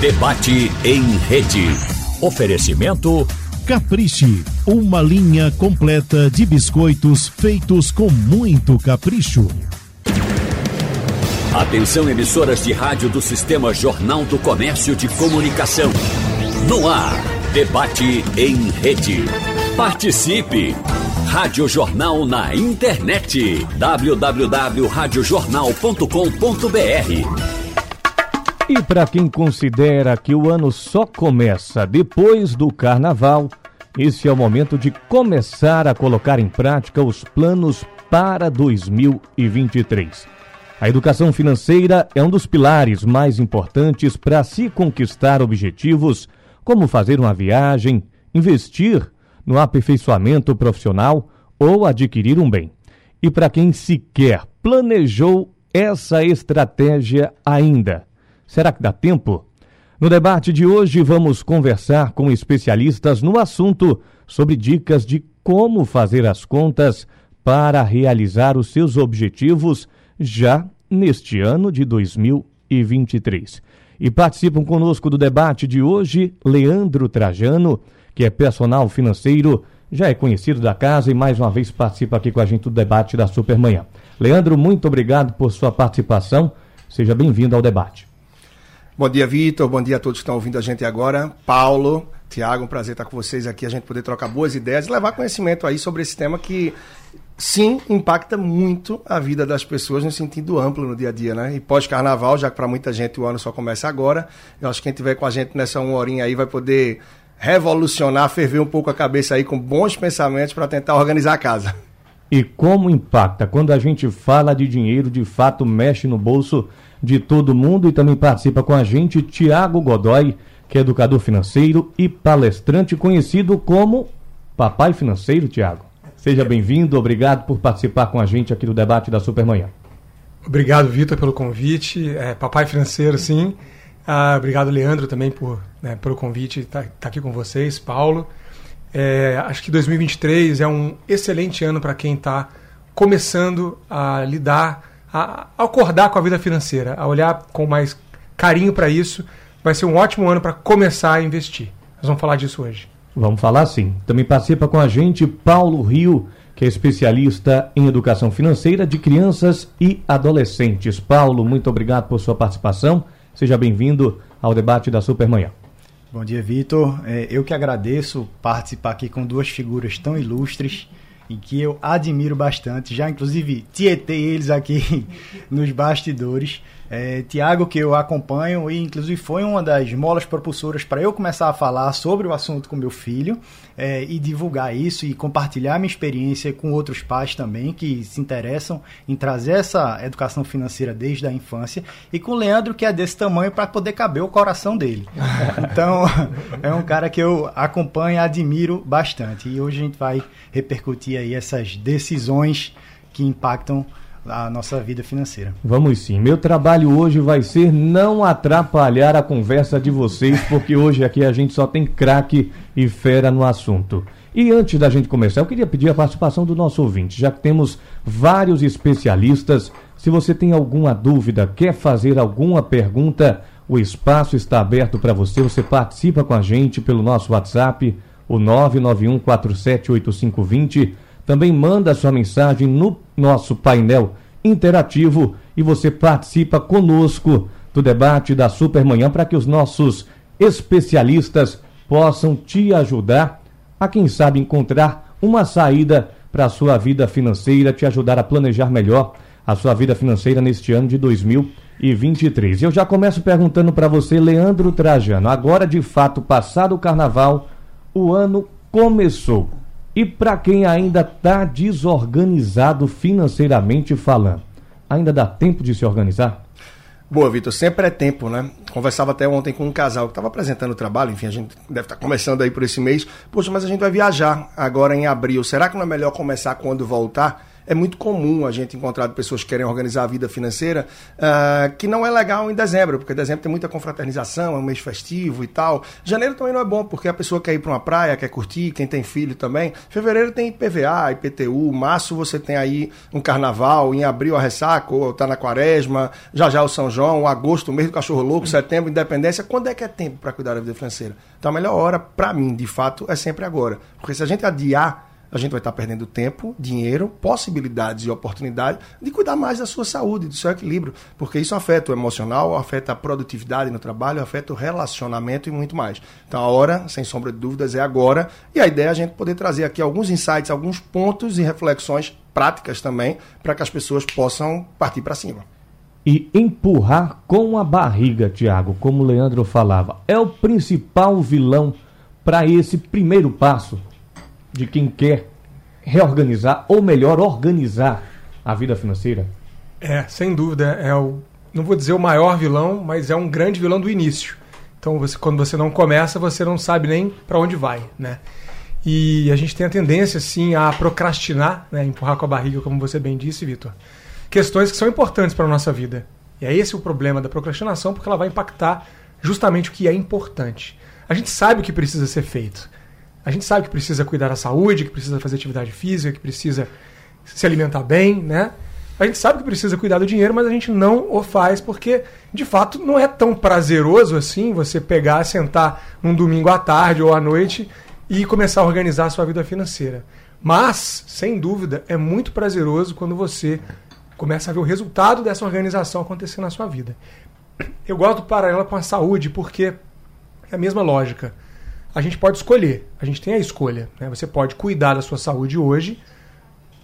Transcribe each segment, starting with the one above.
Debate em rede. Oferecimento Capriche, uma linha completa de biscoitos feitos com muito capricho. Atenção emissoras de rádio do Sistema Jornal do Comércio de Comunicação. No ar, debate em rede. Participe! Rádio Jornal na internet. www.radiojornal.com.br e para quem considera que o ano só começa depois do carnaval, esse é o momento de começar a colocar em prática os planos para 2023. A educação financeira é um dos pilares mais importantes para se conquistar objetivos, como fazer uma viagem, investir no aperfeiçoamento profissional ou adquirir um bem. E para quem sequer planejou essa estratégia ainda, Será que dá tempo? No debate de hoje, vamos conversar com especialistas no assunto sobre dicas de como fazer as contas para realizar os seus objetivos já neste ano de 2023. E participam conosco do debate de hoje Leandro Trajano, que é personal financeiro, já é conhecido da casa e mais uma vez participa aqui com a gente do debate da Supermanhã. Leandro, muito obrigado por sua participação. Seja bem-vindo ao debate. Bom dia, Vitor. Bom dia a todos que estão ouvindo a gente agora. Paulo, Tiago, um prazer estar com vocês aqui, a gente poder trocar boas ideias e levar conhecimento aí sobre esse tema que sim impacta muito a vida das pessoas no sentido amplo no dia a dia, né? E pós-carnaval, já que para muita gente o ano só começa agora, eu acho que quem tiver com a gente nessa uma horinha aí vai poder revolucionar, ferver um pouco a cabeça aí com bons pensamentos para tentar organizar a casa. E como impacta quando a gente fala de dinheiro, de fato mexe no bolso de todo mundo e também participa com a gente Tiago Godoy, que é educador financeiro e palestrante conhecido como Papai Financeiro, Tiago. Seja bem-vindo, obrigado por participar com a gente aqui do debate da Supermanhã. Obrigado, Vitor, pelo convite. É, papai Financeiro, sim. Ah, obrigado, Leandro, também por, né, pelo convite estar tá, tá aqui com vocês, Paulo. É, acho que 2023 é um excelente ano para quem está começando a lidar a acordar com a vida financeira, a olhar com mais carinho para isso. Vai ser um ótimo ano para começar a investir. Nós vamos falar disso hoje. Vamos falar sim. Também participa com a gente Paulo Rio, que é especialista em educação financeira de crianças e adolescentes. Paulo, muito obrigado por sua participação. Seja bem-vindo ao debate da Supermanhã. Bom dia, Vitor. É, eu que agradeço participar aqui com duas figuras tão ilustres em que eu admiro bastante, já inclusive tietei eles aqui nos bastidores. É, Tiago, que eu acompanho, e inclusive foi uma das molas propulsoras para eu começar a falar sobre o assunto com meu filho é, e divulgar isso e compartilhar minha experiência com outros pais também que se interessam em trazer essa educação financeira desde a infância. E com o Leandro, que é desse tamanho para poder caber o coração dele. Então, é um cara que eu acompanho e admiro bastante. E hoje a gente vai repercutir aí essas decisões que impactam a nossa vida financeira. Vamos sim. Meu trabalho hoje vai ser não atrapalhar a conversa de vocês, porque hoje aqui a gente só tem craque e fera no assunto. E antes da gente começar, eu queria pedir a participação do nosso ouvinte, já que temos vários especialistas. Se você tem alguma dúvida, quer fazer alguma pergunta, o espaço está aberto para você. Você participa com a gente pelo nosso WhatsApp, o 991478520 também manda sua mensagem no nosso painel interativo e você participa conosco do debate da Supermanhã para que os nossos especialistas possam te ajudar a, quem sabe, encontrar uma saída para a sua vida financeira, te ajudar a planejar melhor a sua vida financeira neste ano de 2023. Eu já começo perguntando para você, Leandro Trajano, agora de fato, passado o carnaval, o ano começou. E para quem ainda está desorganizado financeiramente falando, ainda dá tempo de se organizar? Boa, Vitor, sempre é tempo, né? Conversava até ontem com um casal que estava apresentando o trabalho, enfim, a gente deve estar tá começando aí por esse mês. Poxa, mas a gente vai viajar agora em abril. Será que não é melhor começar quando voltar? É muito comum a gente encontrar pessoas que querem organizar a vida financeira uh, que não é legal em dezembro, porque dezembro tem muita confraternização, é um mês festivo e tal. Janeiro também não é bom, porque a pessoa quer ir para uma praia, quer curtir, quem tem filho também. Fevereiro tem IPVA, IPTU, março você tem aí um carnaval, em abril a ressaca, ou tá na quaresma, já já o São João, agosto, mês do cachorro louco, setembro, independência. Quando é que é tempo para cuidar da vida financeira? Então a melhor hora, para mim, de fato, é sempre agora. Porque se a gente adiar a gente vai estar perdendo tempo, dinheiro, possibilidades e oportunidade de cuidar mais da sua saúde, do seu equilíbrio, porque isso afeta o emocional, afeta a produtividade no trabalho, afeta o relacionamento e muito mais. Então a hora, sem sombra de dúvidas, é agora, e a ideia é a gente poder trazer aqui alguns insights, alguns pontos e reflexões práticas também, para que as pessoas possam partir para cima. E empurrar com a barriga, Tiago, como o Leandro falava, é o principal vilão para esse primeiro passo de quem quer reorganizar, ou melhor, organizar a vida financeira? É, sem dúvida. É o, não vou dizer o maior vilão, mas é um grande vilão do início. Então, você, quando você não começa, você não sabe nem para onde vai, né? E a gente tem a tendência, sim, a procrastinar, né? empurrar com a barriga, como você bem disse, Vitor. Questões que são importantes para a nossa vida. E é esse o problema da procrastinação, porque ela vai impactar justamente o que é importante. A gente sabe o que precisa ser feito. A gente sabe que precisa cuidar da saúde, que precisa fazer atividade física, que precisa se alimentar bem, né? A gente sabe que precisa cuidar do dinheiro, mas a gente não o faz porque, de fato, não é tão prazeroso assim você pegar, sentar num domingo à tarde ou à noite e começar a organizar a sua vida financeira. Mas, sem dúvida, é muito prazeroso quando você começa a ver o resultado dessa organização acontecer na sua vida. Eu gosto do paralelo com a saúde porque é a mesma lógica a gente pode escolher, a gente tem a escolha. Né? Você pode cuidar da sua saúde hoje,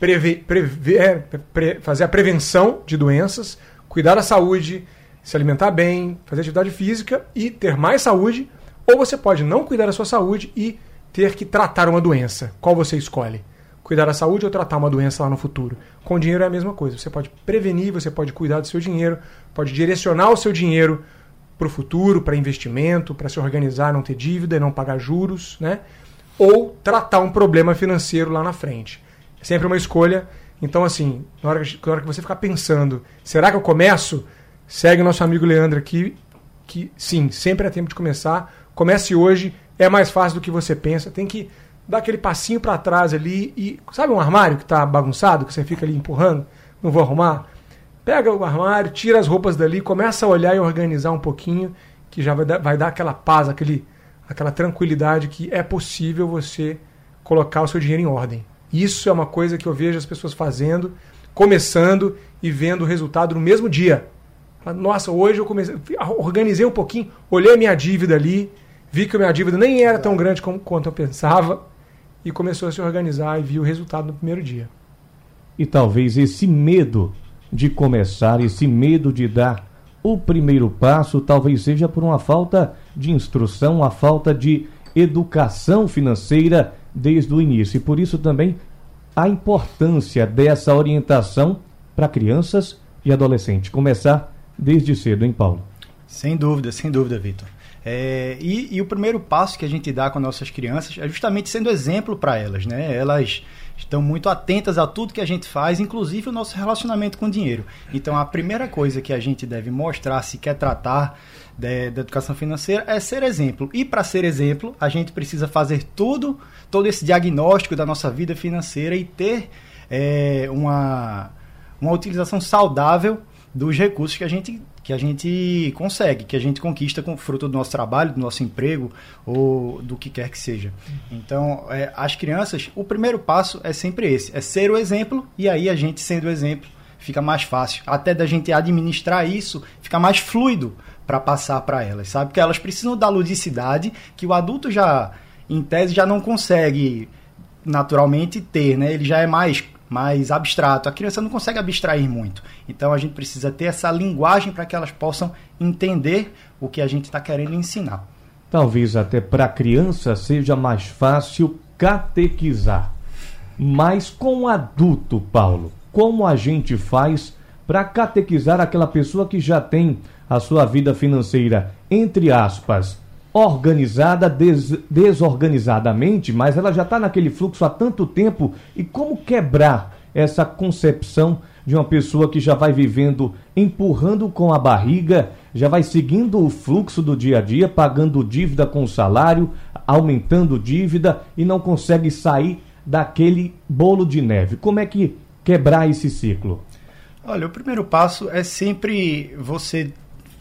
prever, prever, é, pre, fazer a prevenção de doenças, cuidar da saúde, se alimentar bem, fazer atividade física e ter mais saúde, ou você pode não cuidar da sua saúde e ter que tratar uma doença. Qual você escolhe? Cuidar da saúde ou tratar uma doença lá no futuro? Com dinheiro é a mesma coisa. Você pode prevenir, você pode cuidar do seu dinheiro, pode direcionar o seu dinheiro para o futuro, para investimento, para se organizar, não ter dívida, não pagar juros, né? Ou tratar um problema financeiro lá na frente. É sempre uma escolha. Então, assim, na hora, que, na hora que você ficar pensando, será que eu começo? Segue o nosso amigo Leandro aqui, que sim, sempre é tempo de começar. Comece hoje, é mais fácil do que você pensa. Tem que dar aquele passinho para trás ali e. Sabe um armário que está bagunçado, que você fica ali empurrando? Não vou arrumar? Pega o armário, tira as roupas dali, começa a olhar e organizar um pouquinho, que já vai dar, vai dar aquela paz, aquele, aquela tranquilidade que é possível você colocar o seu dinheiro em ordem. Isso é uma coisa que eu vejo as pessoas fazendo, começando e vendo o resultado no mesmo dia. Nossa, hoje eu comecei, organizei um pouquinho, olhei a minha dívida ali, vi que a minha dívida nem era tão grande como, quanto eu pensava e começou a se organizar e vi o resultado no primeiro dia. E talvez esse medo de começar, esse medo de dar o primeiro passo, talvez seja por uma falta de instrução, uma falta de educação financeira desde o início. E por isso também a importância dessa orientação para crianças e adolescentes. Começar desde cedo, hein, Paulo? Sem dúvida, sem dúvida, Vitor. É, e, e, o primeiro passo que a gente dá com nossas crianças é justamente sendo exemplo para elas, né? Elas estão muito atentas a tudo que a gente faz, inclusive o nosso relacionamento com o dinheiro. Então, a primeira coisa que a gente deve mostrar se quer tratar da, educação financeira é ser exemplo. E para ser exemplo, a gente precisa fazer tudo, todo esse diagnóstico da nossa vida financeira e ter é, uma, uma utilização saudável dos recursos que a gente que a gente consegue, que a gente conquista com fruto do nosso trabalho, do nosso emprego ou do que quer que seja. Então, é, as crianças, o primeiro passo é sempre esse, é ser o exemplo e aí a gente sendo o exemplo fica mais fácil. Até da gente administrar isso, fica mais fluido para passar para elas, sabe? Porque elas precisam da ludicidade que o adulto já, em tese, já não consegue naturalmente ter, né? Ele já é mais mais abstrato. A criança não consegue abstrair muito. Então a gente precisa ter essa linguagem para que elas possam entender o que a gente está querendo ensinar. Talvez até para a criança seja mais fácil catequizar. Mas com o adulto, Paulo, como a gente faz para catequizar aquela pessoa que já tem a sua vida financeira, entre aspas, organizada des desorganizadamente, mas ela já está naquele fluxo há tanto tempo. E como quebrar essa concepção de uma pessoa que já vai vivendo empurrando com a barriga, já vai seguindo o fluxo do dia a dia, pagando dívida com o salário, aumentando dívida e não consegue sair daquele bolo de neve. Como é que quebrar esse ciclo? Olha, o primeiro passo é sempre você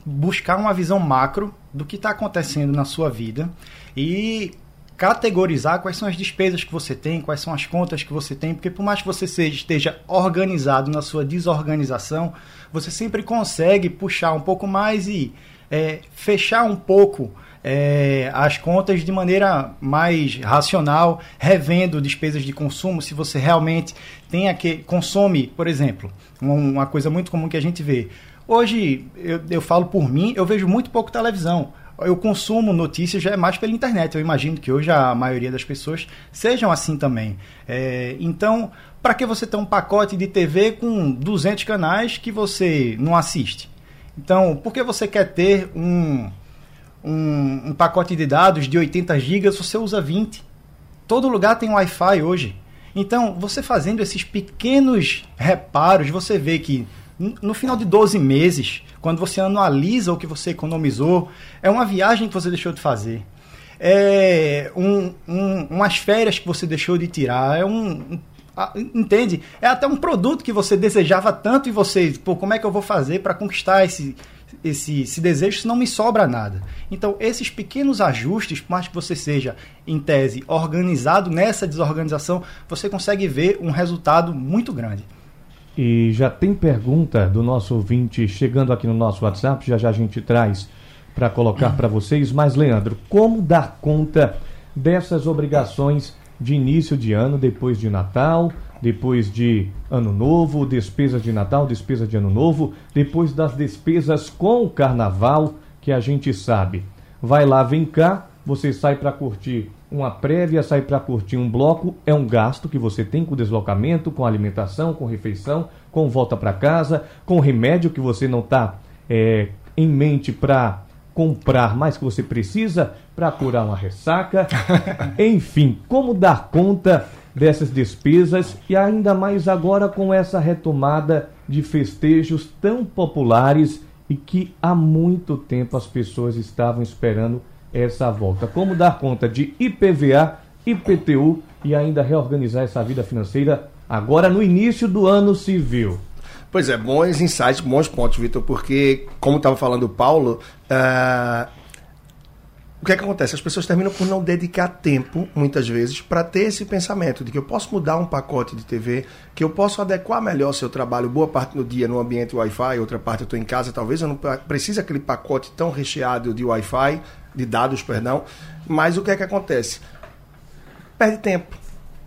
buscar uma visão macro do que está acontecendo na sua vida e categorizar quais são as despesas que você tem, quais são as contas que você tem, porque por mais que você seja, esteja organizado na sua desorganização, você sempre consegue puxar um pouco mais e é, fechar um pouco é, as contas de maneira mais racional, revendo despesas de consumo, se você realmente tem aquele, consome, por exemplo, uma coisa muito comum que a gente vê. Hoje, eu, eu falo por mim, eu vejo muito pouco televisão eu consumo notícias já é mais pela internet. Eu imagino que hoje a maioria das pessoas sejam assim também. É, então, para que você ter um pacote de TV com 200 canais que você não assiste? Então, por que você quer ter um, um, um pacote de dados de 80 GB se você usa 20? Todo lugar tem Wi-Fi hoje. Então, você fazendo esses pequenos reparos, você vê que no final de 12 meses, quando você analisa o que você economizou, é uma viagem que você deixou de fazer. É um, um, umas férias que você deixou de tirar. É um, entende? É até um produto que você desejava tanto e você, pô, como é que eu vou fazer para conquistar esse, esse, esse desejo se não me sobra nada? Então, esses pequenos ajustes, por mais que você seja, em tese, organizado nessa desorganização, você consegue ver um resultado muito grande. E já tem pergunta do nosso ouvinte chegando aqui no nosso WhatsApp, já já a gente traz para colocar para vocês. Mas, Leandro, como dar conta dessas obrigações de início de ano, depois de Natal, depois de Ano Novo, despesas de Natal, despesa de Ano Novo, depois das despesas com o Carnaval, que a gente sabe. Vai lá, vem cá, você sai para curtir uma prévia, sair para curtir um bloco é um gasto que você tem com deslocamento, com alimentação, com refeição, com volta para casa, com remédio que você não está é, em mente para comprar mais que você precisa para curar uma ressaca. Enfim, como dar conta dessas despesas e ainda mais agora com essa retomada de festejos tão populares e que há muito tempo as pessoas estavam esperando essa volta. Como dar conta de IPVA, IPTU e ainda reorganizar essa vida financeira agora no início do ano civil. Pois é, bons insights, bons pontos, Vitor, porque, como estava falando o Paulo, uh, o que, é que acontece? As pessoas terminam por não dedicar tempo, muitas vezes, para ter esse pensamento de que eu posso mudar um pacote de TV, que eu posso adequar melhor seu trabalho, boa parte do dia no ambiente Wi-Fi, outra parte eu estou em casa, talvez eu não precise aquele pacote tão recheado de Wi-Fi, de dados, perdão. Mas o que é que acontece? Perde tempo.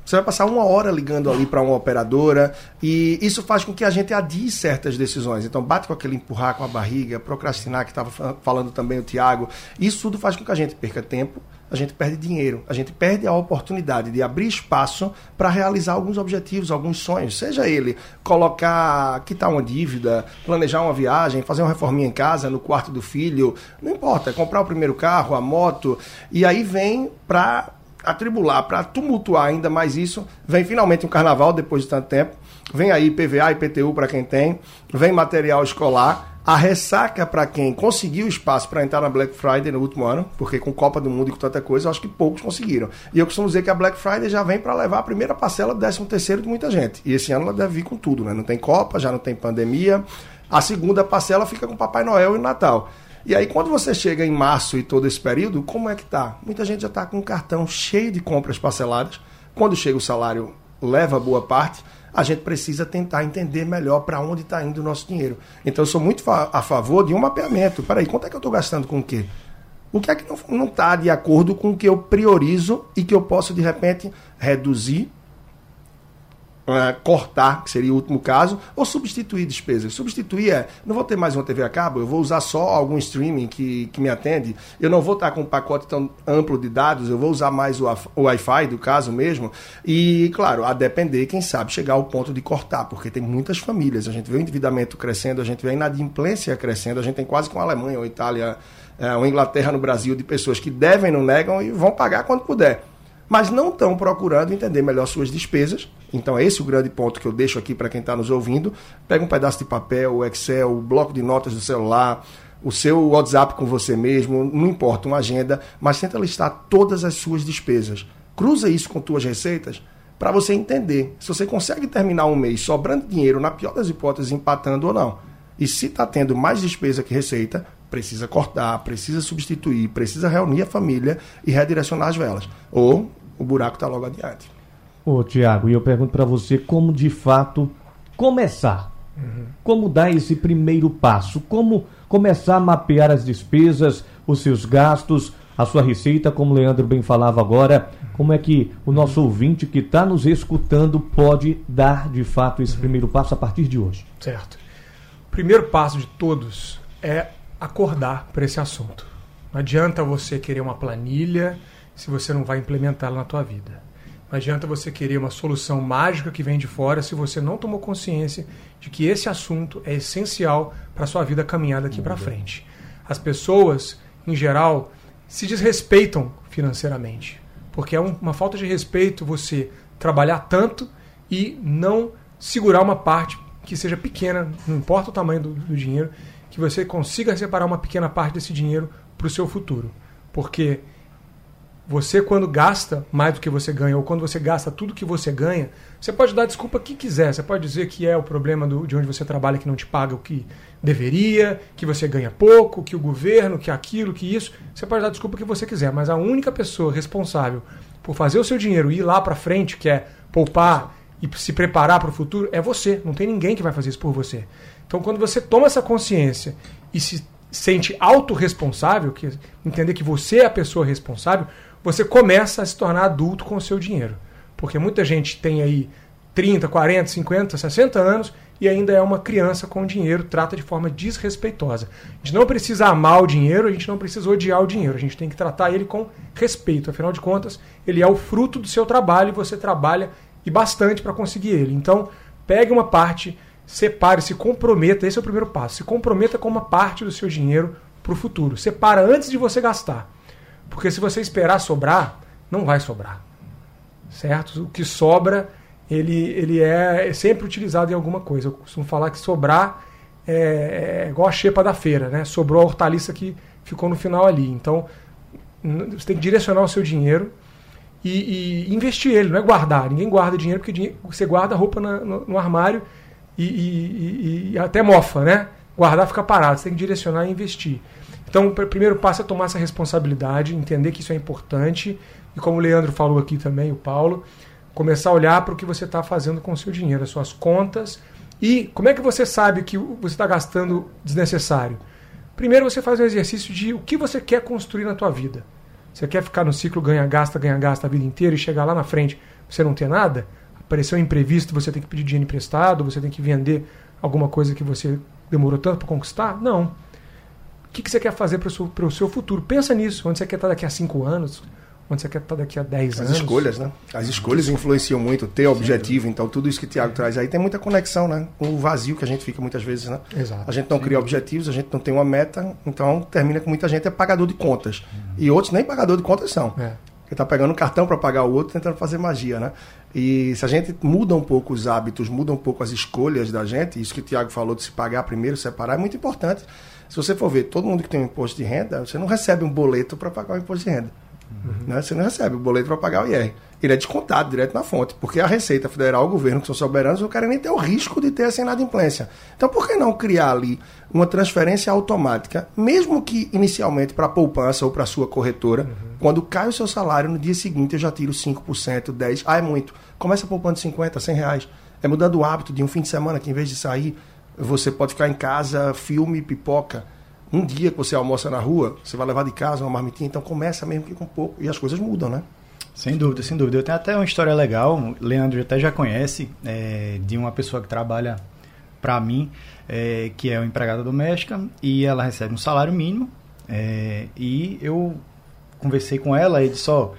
Você vai passar uma hora ligando ali para uma operadora e isso faz com que a gente adie certas decisões. Então, bate com aquele empurrar com a barriga, procrastinar, que estava falando também o Tiago. Isso tudo faz com que a gente perca tempo, a gente perde dinheiro, a gente perde a oportunidade de abrir espaço para realizar alguns objetivos, alguns sonhos. Seja ele colocar, quitar uma dívida, planejar uma viagem, fazer uma reforminha em casa, no quarto do filho, não importa, comprar o primeiro carro, a moto. E aí vem para atribular, para tumultuar ainda mais isso, vem finalmente um carnaval depois de tanto tempo. Vem aí PVA, IPTU para quem tem, vem material escolar. A ressaca para quem conseguiu espaço para entrar na Black Friday no último ano, porque com Copa do Mundo e com tanta coisa, eu acho que poucos conseguiram. E eu costumo dizer que a Black Friday já vem para levar a primeira parcela do 13 terceiro de muita gente. E esse ano ela deve vir com tudo, né? Não tem Copa, já não tem pandemia. A segunda parcela fica com Papai Noel e Natal. E aí, quando você chega em março e todo esse período, como é que tá? Muita gente já está com um cartão cheio de compras parceladas. Quando chega o salário, leva boa parte. A gente precisa tentar entender melhor para onde está indo o nosso dinheiro. Então, eu sou muito a favor de um mapeamento. Peraí, quanto é que eu estou gastando com o quê? O que é que não está de acordo com o que eu priorizo e que eu posso, de repente, reduzir Uh, cortar, que seria o último caso, ou substituir despesas. Substituir é, não vou ter mais uma TV a cabo, eu vou usar só algum streaming que, que me atende, eu não vou estar com um pacote tão amplo de dados, eu vou usar mais o, o Wi-Fi, do caso mesmo, e, claro, a depender, quem sabe, chegar ao ponto de cortar, porque tem muitas famílias, a gente vê o endividamento crescendo, a gente vê a inadimplência crescendo, a gente tem quase que uma Alemanha, ou Itália, é, ou Inglaterra no Brasil, de pessoas que devem, não negam e vão pagar quando puder. Mas não estão procurando entender melhor suas despesas Então, é esse o grande ponto que eu deixo aqui para quem está nos ouvindo. Pega um pedaço de papel, o Excel, o bloco de notas do celular, o seu WhatsApp com você mesmo, não importa, uma agenda, mas tenta listar todas as suas despesas. Cruza isso com suas receitas para você entender se você consegue terminar um mês sobrando dinheiro, na pior das hipóteses, empatando ou não. E se está tendo mais despesa que receita, precisa cortar, precisa substituir, precisa reunir a família e redirecionar as velas. Ou o buraco está logo adiante. Ô, Tiago, e eu pergunto para você como de fato começar. Uhum. Como dar esse primeiro passo? Como começar a mapear as despesas, os seus gastos, a sua receita, como o Leandro bem falava agora, como é que o nosso ouvinte que está nos escutando pode dar de fato esse primeiro passo a partir de hoje? Certo. O primeiro passo de todos é acordar para esse assunto. Não adianta você querer uma planilha se você não vai implementá-la na tua vida. Não adianta você querer uma solução mágica que vem de fora se você não tomou consciência de que esse assunto é essencial para a sua vida caminhar daqui para frente. As pessoas, em geral, se desrespeitam financeiramente. Porque é uma falta de respeito você trabalhar tanto e não segurar uma parte que seja pequena, não importa o tamanho do, do dinheiro, que você consiga separar uma pequena parte desse dinheiro para o seu futuro. Porque você, quando gasta mais do que você ganha, ou quando você gasta tudo que você ganha, você pode dar desculpa que quiser. Você pode dizer que é o problema do, de onde você trabalha que não te paga o que deveria, que você ganha pouco, que o governo, que aquilo, que isso. Você pode dar desculpa que você quiser, mas a única pessoa responsável por fazer o seu dinheiro ir lá para frente, que é poupar e se preparar para o futuro, é você. Não tem ninguém que vai fazer isso por você. Então, quando você toma essa consciência e se sente autorresponsável, que entender que você é a pessoa responsável, você começa a se tornar adulto com o seu dinheiro. Porque muita gente tem aí 30, 40, 50, 60 anos e ainda é uma criança com dinheiro, trata de forma desrespeitosa. A gente não precisa amar o dinheiro, a gente não precisa odiar o dinheiro, a gente tem que tratar ele com respeito. Afinal de contas, ele é o fruto do seu trabalho e você trabalha e bastante para conseguir ele. Então, pegue uma parte, separe, se comprometa, esse é o primeiro passo. Se comprometa com uma parte do seu dinheiro para o futuro. Separa antes de você gastar. Porque se você esperar sobrar, não vai sobrar. Certo? O que sobra, ele, ele é sempre utilizado em alguma coisa. Eu costumo falar que sobrar é, é igual a xepa da feira, né? Sobrou a hortaliça que ficou no final ali. Então, você tem que direcionar o seu dinheiro e, e investir ele, não é guardar. Ninguém guarda dinheiro porque você guarda a roupa na, no, no, armário e, e, e até mofa, né? Guardar fica parado. Você tem que direcionar e investir. Então, o primeiro passo é tomar essa responsabilidade, entender que isso é importante e, como o Leandro falou aqui também, o Paulo, começar a olhar para o que você está fazendo com o seu dinheiro, as suas contas e como é que você sabe que você está gastando desnecessário. Primeiro, você faz um exercício de o que você quer construir na tua vida. Você quer ficar no ciclo ganha-gasta, ganha-gasta a vida inteira e chegar lá na frente você não ter nada? Apareceu um imprevisto, você tem que pedir dinheiro emprestado, você tem que vender alguma coisa que você demorou tanto para conquistar? Não que, que você quer fazer para o seu, seu futuro. Pensa nisso, onde você quer estar daqui a cinco anos, onde você quer estar daqui a 10 anos. As escolhas, né? As escolhas influenciam muito, ter objetivo, então tudo isso que o Tiago traz aí tem muita conexão, né? Com o vazio que a gente fica muitas vezes, né? Exato. A gente não cria objetivos, a gente não tem uma meta, então termina com muita gente é pagador de contas. Uhum. E outros nem pagador de contas são. É. Porque tá pegando um cartão para pagar o outro, tentando fazer magia, né? E se a gente muda um pouco os hábitos, muda um pouco as escolhas da gente, isso que o Tiago falou de se pagar primeiro, separar, é muito importante. Se você for ver, todo mundo que tem um imposto de renda, você não recebe um boleto para pagar o imposto de renda. Uhum. Né? Você não recebe o boleto para pagar o IR. Ele é descontado direto na fonte, porque a Receita Federal, o governo, que são soberanos, não querem nem ter o risco de ter essa inadimplência. Então, por que não criar ali uma transferência automática, mesmo que inicialmente para a poupança ou para a sua corretora, uhum. quando cai o seu salário, no dia seguinte eu já tiro 5%, 10%, ah, é muito. Começa poupando 50, 100 reais. É mudando o hábito de um fim de semana que em vez de sair você pode ficar em casa, filme, pipoca. Um dia que você almoça na rua, você vai levar de casa uma marmitinha, então começa mesmo que com pouco. E as coisas mudam, né? Sem dúvida, sem dúvida. Eu tenho até uma história legal, Leandro até já conhece, é, de uma pessoa que trabalha para mim, é, que é uma empregada doméstica, e ela recebe um salário mínimo. É, e eu conversei com ela e disse: Ó,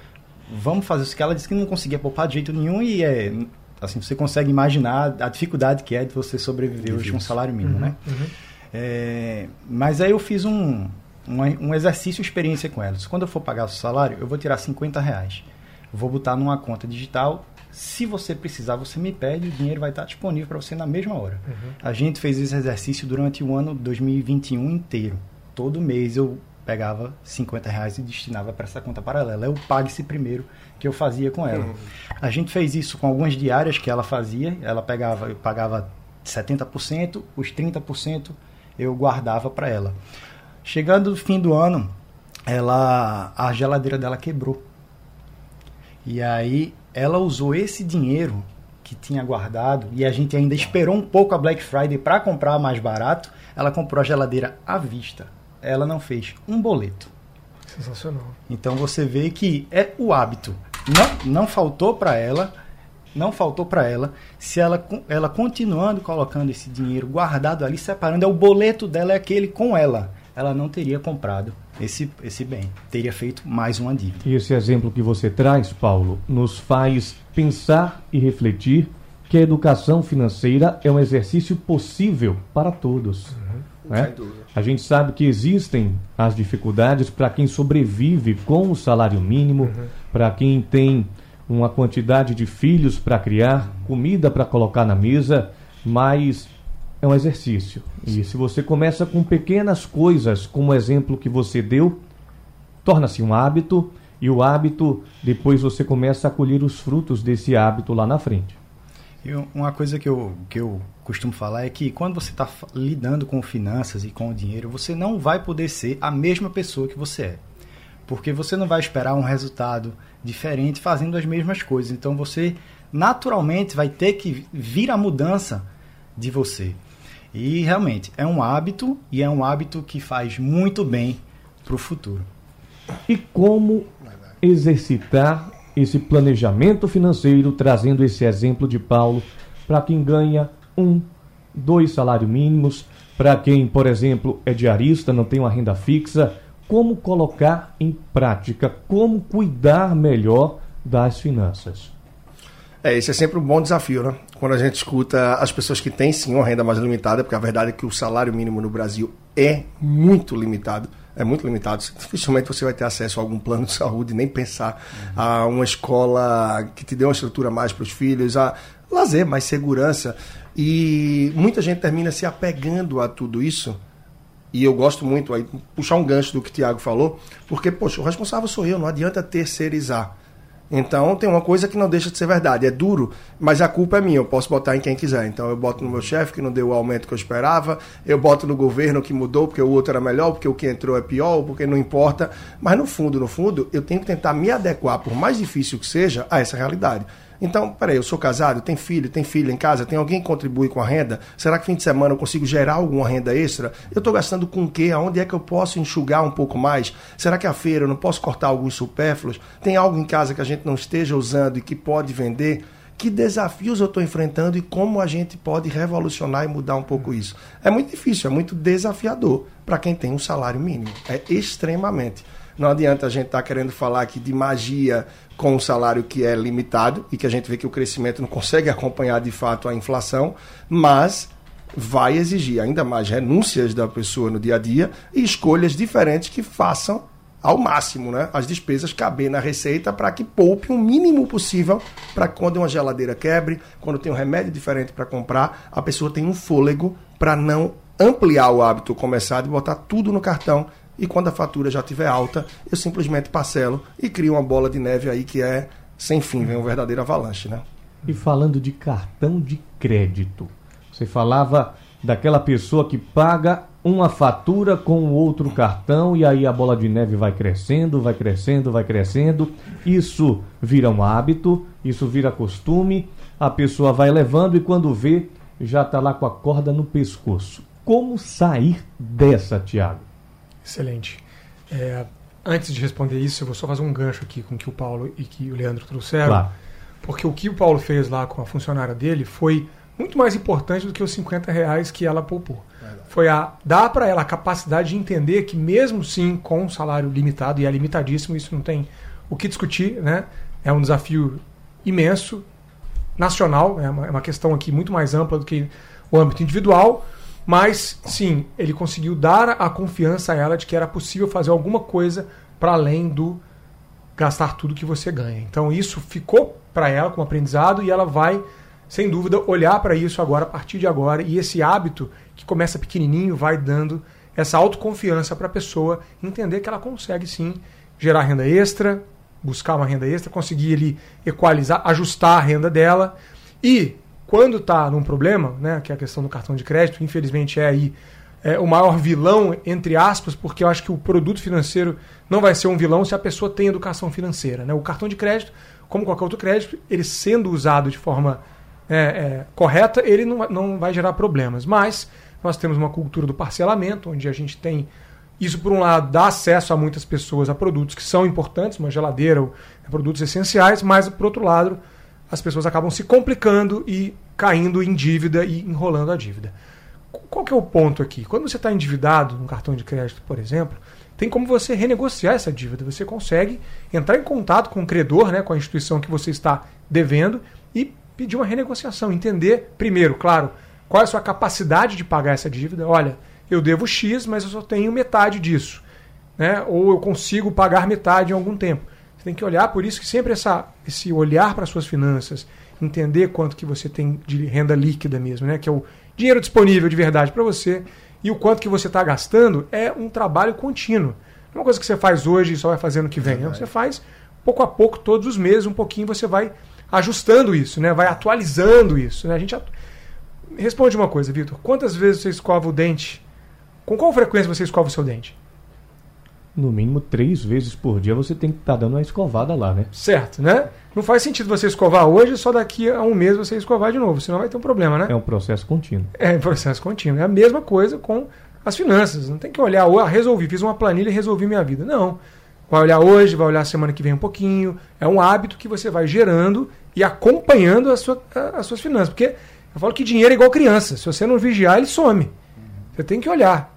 vamos fazer isso que ela disse que não conseguia poupar de jeito nenhum e é, assim, você consegue imaginar a dificuldade que é de você sobreviver hoje com um salário mínimo, uhum, né? Uhum. É, mas aí eu fiz um, um, um, exercício experiência com elas. Quando eu for pagar o salário, eu vou tirar 50 reais. vou botar numa conta digital. Se você precisar, você me pede, o dinheiro vai estar disponível para você na mesma hora. Uhum. A gente fez esse exercício durante o ano 2021 inteiro. Todo mês eu pegava 50 reais e destinava para essa conta paralela. É o pague-se primeiro que eu fazia com ela. Uhum. A gente fez isso com algumas diárias que ela fazia. Ela pegava, eu pagava 70%, os 30% eu guardava para ela. Chegando no fim do ano, ela a geladeira dela quebrou. E aí ela usou esse dinheiro que tinha guardado e a gente ainda esperou um pouco a Black Friday para comprar mais barato. Ela comprou a geladeira à vista. Ela não fez um boleto. Sensacional. Então você vê que é o hábito. Não, não faltou para ela, não faltou para ela. Se ela, ela continuando colocando esse dinheiro guardado ali, separando, é o boleto dela é aquele com ela. Ela não teria comprado esse, esse bem. Teria feito mais uma dívida. E esse exemplo que você traz, Paulo, nos faz pensar e refletir que a educação financeira é um exercício possível para todos. Né? A gente sabe que existem as dificuldades para quem sobrevive com o salário mínimo, uhum. para quem tem uma quantidade de filhos para criar, comida para colocar na mesa, mas é um exercício. E se você começa com pequenas coisas, como o exemplo que você deu, torna-se um hábito e o hábito, depois você começa a colher os frutos desse hábito lá na frente. Uma coisa que eu, que eu costumo falar é que quando você está lidando com finanças e com o dinheiro, você não vai poder ser a mesma pessoa que você é. Porque você não vai esperar um resultado diferente fazendo as mesmas coisas. Então você naturalmente vai ter que vir a mudança de você. E realmente é um hábito e é um hábito que faz muito bem para o futuro. E como exercitar esse planejamento financeiro, trazendo esse exemplo de Paulo, para quem ganha um, dois salários mínimos, para quem, por exemplo, é diarista, não tem uma renda fixa, como colocar em prática, como cuidar melhor das finanças. É, esse é sempre um bom desafio, né? Quando a gente escuta as pessoas que têm sim uma renda mais limitada, porque a verdade é que o salário mínimo no Brasil é muito limitado. É muito limitado. Dificilmente você vai ter acesso a algum plano de saúde, nem pensar uhum. a uma escola que te dê uma estrutura mais para os filhos, a lazer, mais segurança. E muita gente termina se apegando a tudo isso. E eu gosto muito, aí, puxar um gancho do que o Tiago falou, porque, poxa, o responsável sou eu, não adianta terceirizar. Então tem uma coisa que não deixa de ser verdade. É duro, mas a culpa é minha. Eu posso botar em quem quiser. Então eu boto no meu chefe que não deu o aumento que eu esperava. Eu boto no governo que mudou porque o outro era melhor, porque o que entrou é pior, porque não importa. Mas no fundo, no fundo, eu tenho que tentar me adequar, por mais difícil que seja, a essa realidade. Então, peraí, eu sou casado, tenho filho, tenho filho em casa, tem alguém que contribui com a renda? Será que fim de semana eu consigo gerar alguma renda extra? Eu estou gastando com o quê? Aonde é que eu posso enxugar um pouco mais? Será que a feira eu não posso cortar alguns supérfluos? Tem algo em casa que a gente não esteja usando e que pode vender? Que desafios eu estou enfrentando e como a gente pode revolucionar e mudar um pouco isso? É muito difícil, é muito desafiador para quem tem um salário mínimo. É extremamente. Não adianta a gente estar tá querendo falar aqui de magia com um salário que é limitado e que a gente vê que o crescimento não consegue acompanhar de fato a inflação, mas vai exigir ainda mais renúncias da pessoa no dia a dia e escolhas diferentes que façam ao máximo né, as despesas caber na receita para que poupe o mínimo possível para quando uma geladeira quebre, quando tem um remédio diferente para comprar, a pessoa tem um fôlego para não ampliar o hábito começar de botar tudo no cartão e quando a fatura já estiver alta, eu simplesmente parcelo e crio uma bola de neve aí que é sem fim, vem um verdadeiro avalanche, né? E falando de cartão de crédito, você falava daquela pessoa que paga uma fatura com outro cartão e aí a bola de neve vai crescendo, vai crescendo, vai crescendo. Isso vira um hábito, isso vira costume, a pessoa vai levando e quando vê, já está lá com a corda no pescoço. Como sair dessa, Tiago? Excelente. É, antes de responder isso, eu vou só fazer um gancho aqui com o que o Paulo e que o Leandro trouxeram. Claro. Porque o que o Paulo fez lá com a funcionária dele foi muito mais importante do que os 50 reais que ela poupou. Foi a dar para ela a capacidade de entender que mesmo sim com um salário limitado, e é limitadíssimo, isso não tem o que discutir, né? É um desafio imenso, nacional, é uma, é uma questão aqui muito mais ampla do que o âmbito individual, mas, sim, ele conseguiu dar a confiança a ela de que era possível fazer alguma coisa para além do gastar tudo que você ganha. Então isso ficou para ela como aprendizado e ela vai, sem dúvida, olhar para isso agora, a partir de agora. E esse hábito, que começa pequenininho, vai dando essa autoconfiança para a pessoa entender que ela consegue sim gerar renda extra, buscar uma renda extra, conseguir ali equalizar, ajustar a renda dela. E quando está num problema, né, que é a questão do cartão de crédito, infelizmente é aí é, o maior vilão, entre aspas, porque eu acho que o produto financeiro não vai ser um vilão se a pessoa tem educação financeira. Né? O cartão de crédito, como qualquer outro crédito, ele sendo usado de forma é, é, correta, ele não, não vai gerar problemas. Mas nós temos uma cultura do parcelamento, onde a gente tem isso, por um lado, dá acesso a muitas pessoas a produtos que são importantes, uma geladeira, ou, produtos essenciais, mas, por outro lado, as pessoas acabam se complicando e caindo em dívida e enrolando a dívida. Qual que é o ponto aqui? Quando você está endividado no cartão de crédito, por exemplo, tem como você renegociar essa dívida. Você consegue entrar em contato com o credor, né, com a instituição que você está devendo e pedir uma renegociação. Entender, primeiro, claro, qual é a sua capacidade de pagar essa dívida. Olha, eu devo X, mas eu só tenho metade disso. Né? Ou eu consigo pagar metade em algum tempo. Tem que olhar, por isso que sempre essa, esse olhar para as suas finanças, entender quanto que você tem de renda líquida mesmo, né? que é o dinheiro disponível de verdade para você, e o quanto que você está gastando, é um trabalho contínuo. Não é uma coisa que você faz hoje e só vai fazendo que vem. Não, você faz pouco a pouco, todos os meses, um pouquinho, você vai ajustando isso, né? vai atualizando isso. Né? A gente atu... Responde uma coisa, Vitor. Quantas vezes você escova o dente? Com qual frequência você escova o seu dente? No mínimo três vezes por dia você tem que estar tá dando uma escovada lá, né? Certo, né? Não faz sentido você escovar hoje só daqui a um mês você escovar de novo, senão vai ter um problema, né? É um processo contínuo. É um processo contínuo. É a mesma coisa com as finanças. Não tem que olhar, ah, resolvi, fiz uma planilha e resolvi minha vida. Não. Vai olhar hoje, vai olhar semana que vem um pouquinho. É um hábito que você vai gerando e acompanhando a sua, a, as suas finanças. Porque eu falo que dinheiro é igual criança. Se você não vigiar, ele some. Você tem que olhar.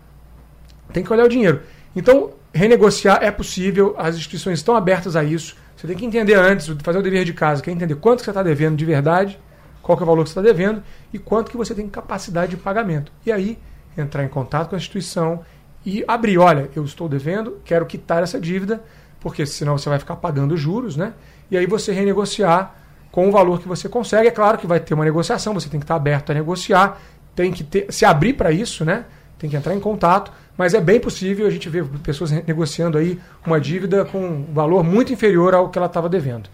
Tem que olhar o dinheiro. Então, renegociar é possível, as instituições estão abertas a isso. Você tem que entender antes, fazer o dever de casa, que é entender quanto você está devendo de verdade, qual é o valor que você está devendo e quanto que você tem capacidade de pagamento. E aí, entrar em contato com a instituição e abrir, olha, eu estou devendo, quero quitar essa dívida, porque senão você vai ficar pagando juros, né? E aí você renegociar com o valor que você consegue. É claro que vai ter uma negociação, você tem que estar aberto a negociar, tem que ter, se abrir para isso, né? Tem que entrar em contato, mas é bem possível a gente ver pessoas negociando aí uma dívida com um valor muito inferior ao que ela estava devendo.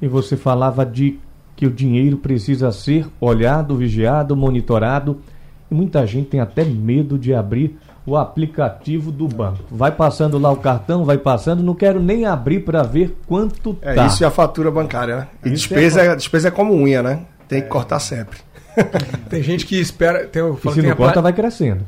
E você falava de que o dinheiro precisa ser olhado, vigiado, monitorado. E muita gente tem até medo de abrir o aplicativo do banco. Vai passando lá o cartão, vai passando, não quero nem abrir para ver quanto é, tá. Isso é a fatura bancária, né? E despesa é, despesa é como unha, né? Tem que é. cortar sempre. tem gente que espera. Tem, eu e se não corta, vai crescendo.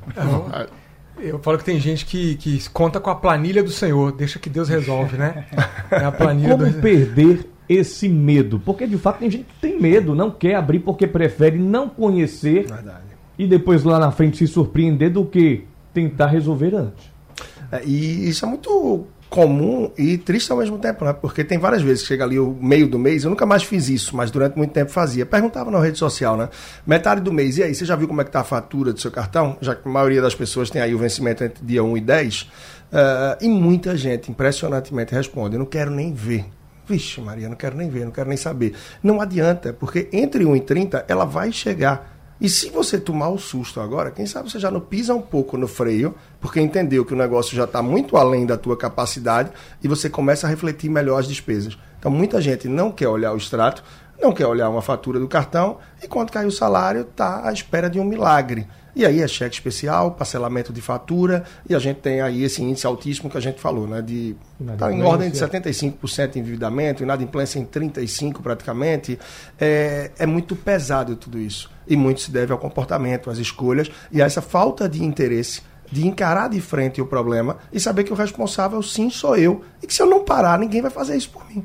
Eu falo que tem gente que, que conta com a planilha do Senhor, deixa que Deus resolve, né? É a planilha Como do... perder esse medo? Porque de fato tem gente que tem medo, não quer abrir porque prefere não conhecer Verdade. e depois lá na frente se surpreender do que tentar resolver antes. É, e isso é muito comum e triste ao mesmo tempo, né? Porque tem várias vezes que chega ali o meio do mês, eu nunca mais fiz isso, mas durante muito tempo fazia. Perguntava na rede social, né? Metade do mês, e aí, você já viu como é que tá a fatura do seu cartão? Já que a maioria das pessoas tem aí o vencimento entre dia 1 e 10. Uh, eh, e muita gente, impressionantemente, responde: Eu não quero nem ver. Vixe, Maria, não quero nem ver, não quero nem saber. Não adianta, porque entre 1 e 30 ela vai chegar. E se você tomar o susto agora, quem sabe você já não pisa um pouco no freio, porque entendeu que o negócio já está muito além da tua capacidade e você começa a refletir melhor as despesas. Então muita gente não quer olhar o extrato, não quer olhar uma fatura do cartão e quando cai o salário está à espera de um milagre. E aí é cheque especial, parcelamento de fatura, e a gente tem aí esse índice altíssimo que a gente falou, né? De tá em ordem de 75% de endividamento, inadimplência em 35% praticamente. É, é muito pesado tudo isso. E muito se deve ao comportamento, às escolhas e a essa falta de interesse de encarar de frente o problema e saber que o responsável sim sou eu. E que se eu não parar, ninguém vai fazer isso por mim.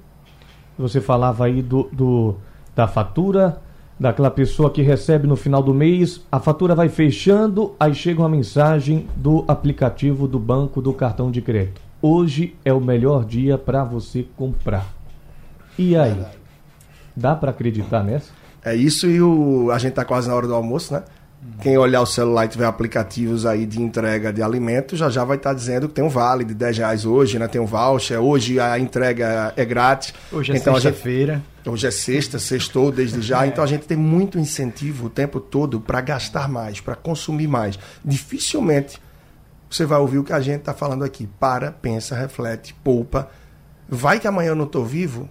Você falava aí do, do da fatura daquela pessoa que recebe no final do mês, a fatura vai fechando, aí chega uma mensagem do aplicativo do banco do cartão de crédito. Hoje é o melhor dia para você comprar. E aí? Dá para acreditar nessa? É isso e o a gente tá quase na hora do almoço, né? Quem olhar o celular e tiver aplicativos aí de entrega de alimentos, já já vai estar dizendo que tem um vale de 10 reais hoje, né? Tem um voucher, hoje a entrega é grátis. Hoje é então, sexta-feira. Hoje é sexta, sextou desde já, é. então a gente tem muito incentivo o tempo todo para gastar mais, para consumir mais. Dificilmente você vai ouvir o que a gente está falando aqui. Para, pensa, reflete, poupa. Vai que amanhã eu não estou vivo,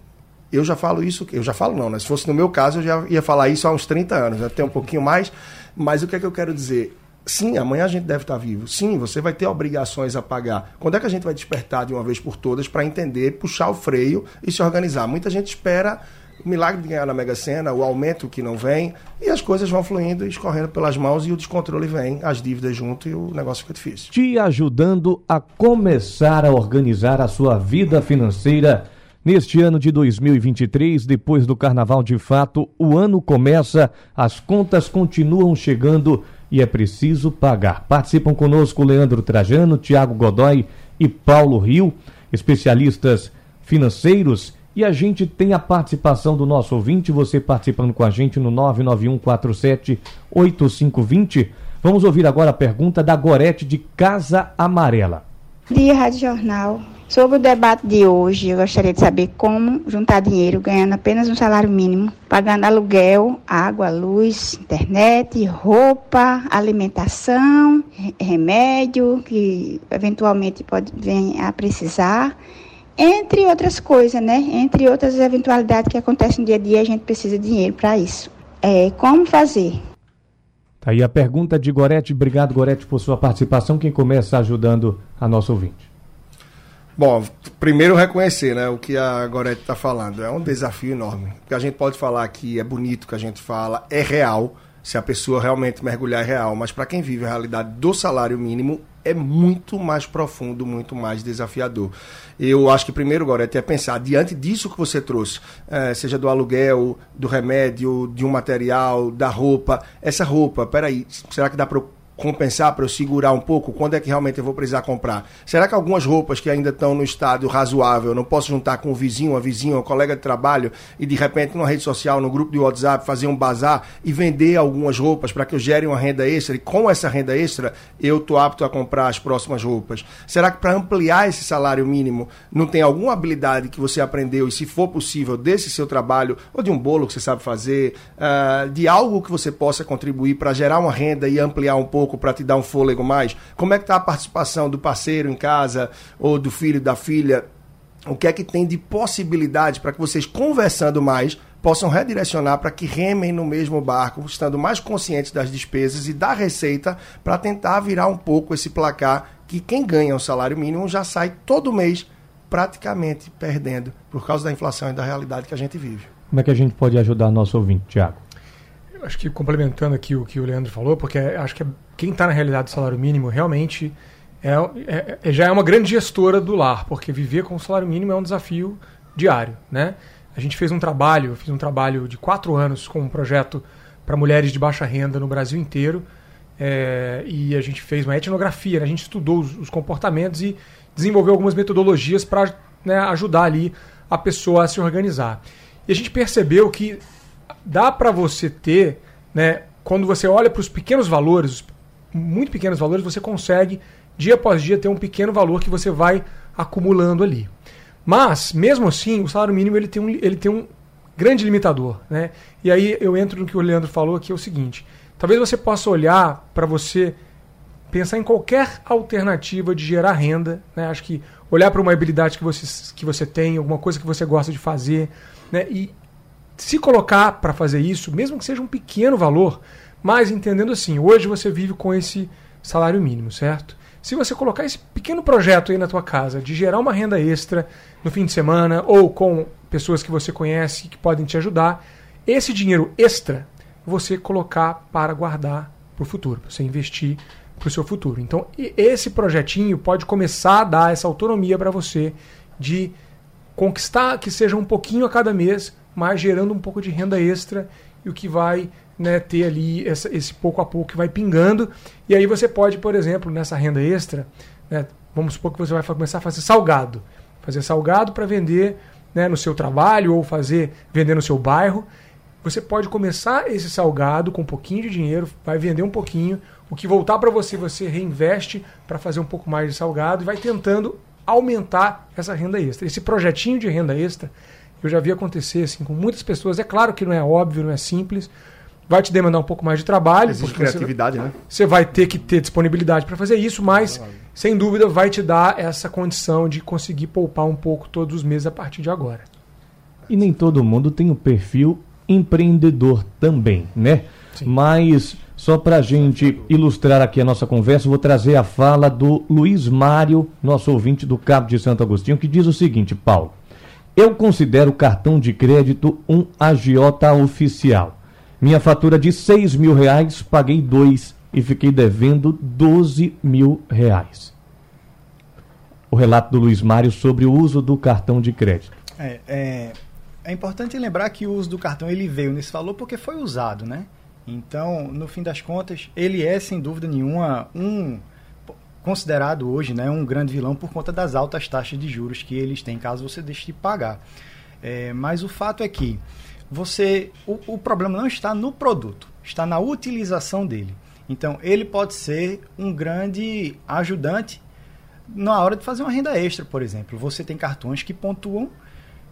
eu já falo isso, eu já falo não, né? Se fosse no meu caso, eu já ia falar isso há uns 30 anos, até um pouquinho mais. Mas o que é que eu quero dizer? Sim, amanhã a gente deve estar vivo. Sim, você vai ter obrigações a pagar. Quando é que a gente vai despertar de uma vez por todas para entender, puxar o freio e se organizar? Muita gente espera o milagre de ganhar na Mega Sena, o aumento que não vem, e as coisas vão fluindo escorrendo pelas mãos e o descontrole vem, as dívidas junto e o negócio fica difícil. Te ajudando a começar a organizar a sua vida financeira Neste ano de 2023, depois do carnaval de fato, o ano começa, as contas continuam chegando e é preciso pagar. Participam conosco Leandro Trajano, Tiago Godoy e Paulo Rio, especialistas financeiros. E a gente tem a participação do nosso ouvinte, você participando com a gente no 991478520. Vamos ouvir agora a pergunta da Gorete de Casa Amarela. Dia Rádio Jornal. Sobre o debate de hoje, eu gostaria de saber como juntar dinheiro ganhando apenas um salário mínimo, pagando aluguel, água, luz, internet, roupa, alimentação, remédio, que eventualmente pode vir a precisar, entre outras coisas, né? Entre outras eventualidades que acontecem no dia a dia, a gente precisa de dinheiro para isso. É, como fazer? Tá aí a pergunta de Gorete. Obrigado, Gorete, por sua participação. Quem começa ajudando a nossa ouvinte? Bom, primeiro reconhecer né, o que a Gorete está falando. É um desafio enorme. Porque a gente pode falar que é bonito que a gente fala, é real, se a pessoa realmente mergulhar é real. Mas para quem vive a realidade do salário mínimo, é muito mais profundo, muito mais desafiador. Eu acho que primeiro, Gorete, é pensar, diante disso que você trouxe, é, seja do aluguel, do remédio, de um material, da roupa, essa roupa, peraí, será que dá para compensar para eu segurar um pouco? Quando é que realmente eu vou precisar comprar? Será que algumas roupas que ainda estão no estado razoável, eu não posso juntar com um vizinho, uma vizinha, um colega de trabalho e de repente numa rede social, no grupo de WhatsApp, fazer um bazar e vender algumas roupas para que eu gere uma renda extra e com essa renda extra eu estou apto a comprar as próximas roupas? Será que para ampliar esse salário mínimo não tem alguma habilidade que você aprendeu e se for possível desse seu trabalho ou de um bolo que você sabe fazer, uh, de algo que você possa contribuir para gerar uma renda e ampliar um pouco pouco para te dar um fôlego mais? Como é que está a participação do parceiro em casa ou do filho, da filha? O que é que tem de possibilidade para que vocês, conversando mais, possam redirecionar para que remem no mesmo barco, estando mais conscientes das despesas e da receita, para tentar virar um pouco esse placar que quem ganha o salário mínimo já sai todo mês praticamente perdendo por causa da inflação e da realidade que a gente vive. Como é que a gente pode ajudar nosso ouvinte, Tiago? Acho que complementando aqui o que o Leandro falou, porque acho que quem está na realidade do salário mínimo realmente é, é, é, já é uma grande gestora do lar, porque viver com o salário mínimo é um desafio diário, né? A gente fez um trabalho, fiz um trabalho de quatro anos com um projeto para mulheres de baixa renda no Brasil inteiro, é, e a gente fez uma etnografia, né? a gente estudou os, os, comportamentos e desenvolveu algumas metodologias para né, ajudar ali a pessoa a se organizar. E a gente percebeu que dá para você ter, né, quando você olha para os pequenos valores, muito pequenos valores, você consegue dia após dia ter um pequeno valor que você vai acumulando ali. Mas, mesmo assim, o salário mínimo ele tem um, ele tem um grande limitador. Né? E aí eu entro no que o Leandro falou, que é o seguinte: talvez você possa olhar para você pensar em qualquer alternativa de gerar renda. Né? Acho que olhar para uma habilidade que você, que você tem, alguma coisa que você gosta de fazer, né? e se colocar para fazer isso, mesmo que seja um pequeno valor, mas entendendo assim, hoje você vive com esse salário mínimo, certo? Se você colocar esse pequeno projeto aí na tua casa de gerar uma renda extra no fim de semana ou com pessoas que você conhece que podem te ajudar, esse dinheiro extra você colocar para guardar para o futuro, para você investir para o seu futuro. Então, esse projetinho pode começar a dar essa autonomia para você de conquistar que seja um pouquinho a cada mês mas gerando um pouco de renda extra e o que vai né, ter ali essa, esse pouco a pouco que vai pingando. E aí você pode, por exemplo, nessa renda extra, né, vamos supor que você vai começar a fazer salgado. Fazer salgado para vender né, no seu trabalho ou fazer vender no seu bairro. você pode começar esse salgado com um pouquinho de dinheiro, vai vender um pouquinho, o que voltar para você, você reinveste para fazer um pouco mais de salgado e vai tentando aumentar essa renda extra. Esse projetinho de renda extra, eu já vi acontecer assim, com muitas pessoas. É claro que não é óbvio, não é simples, vai te demandar um pouco mais de trabalho. Existe criatividade, você, né? Você vai ter que ter disponibilidade para fazer isso, mas sem dúvida vai te dar essa condição de conseguir poupar um pouco todos os meses a partir de agora. E nem todo mundo tem o perfil empreendedor também, né? Sim. Mas só para a gente ilustrar aqui a nossa conversa, vou trazer a fala do Luiz Mário, nosso ouvinte do Cabo de Santo Agostinho, que diz o seguinte, Paulo. Eu considero o cartão de crédito um agiota oficial. Minha fatura de 6 mil reais, paguei dois e fiquei devendo 12 mil reais. O relato do Luiz Mário sobre o uso do cartão de crédito. É, é, é importante lembrar que o uso do cartão ele veio nesse valor porque foi usado, né? Então, no fim das contas, ele é sem dúvida nenhuma um considerado hoje, né, um grande vilão por conta das altas taxas de juros que eles têm caso você deixe de pagar. É, mas o fato é que você, o, o problema não está no produto, está na utilização dele. Então, ele pode ser um grande ajudante na hora de fazer uma renda extra, por exemplo. Você tem cartões que pontuam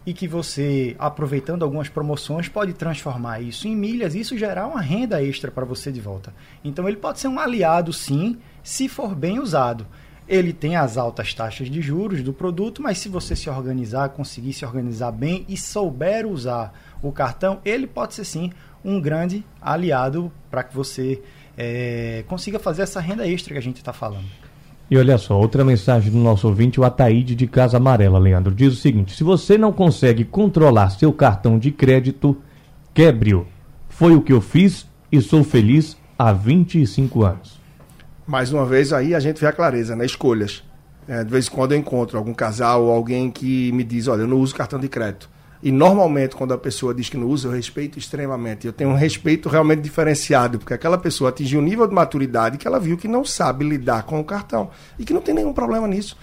e que você, aproveitando algumas promoções, pode transformar isso em milhas e isso gerar uma renda extra para você de volta. Então ele pode ser um aliado, sim, se for bem usado. Ele tem as altas taxas de juros do produto, mas se você se organizar, conseguir se organizar bem e souber usar o cartão, ele pode ser sim um grande aliado para que você é, consiga fazer essa renda extra que a gente está falando. E olha só, outra mensagem do nosso ouvinte, o Ataíde de Casa Amarela, Leandro, diz o seguinte: se você não consegue controlar seu cartão de crédito, quebre-o. Foi o que eu fiz e sou feliz há 25 anos. Mais uma vez aí a gente vê a clareza, né? Escolhas. É, de vez em quando eu encontro algum casal ou alguém que me diz, olha, eu não uso cartão de crédito. E normalmente, quando a pessoa diz que não usa, eu respeito extremamente. Eu tenho um respeito realmente diferenciado, porque aquela pessoa atingiu um nível de maturidade que ela viu que não sabe lidar com o cartão e que não tem nenhum problema nisso.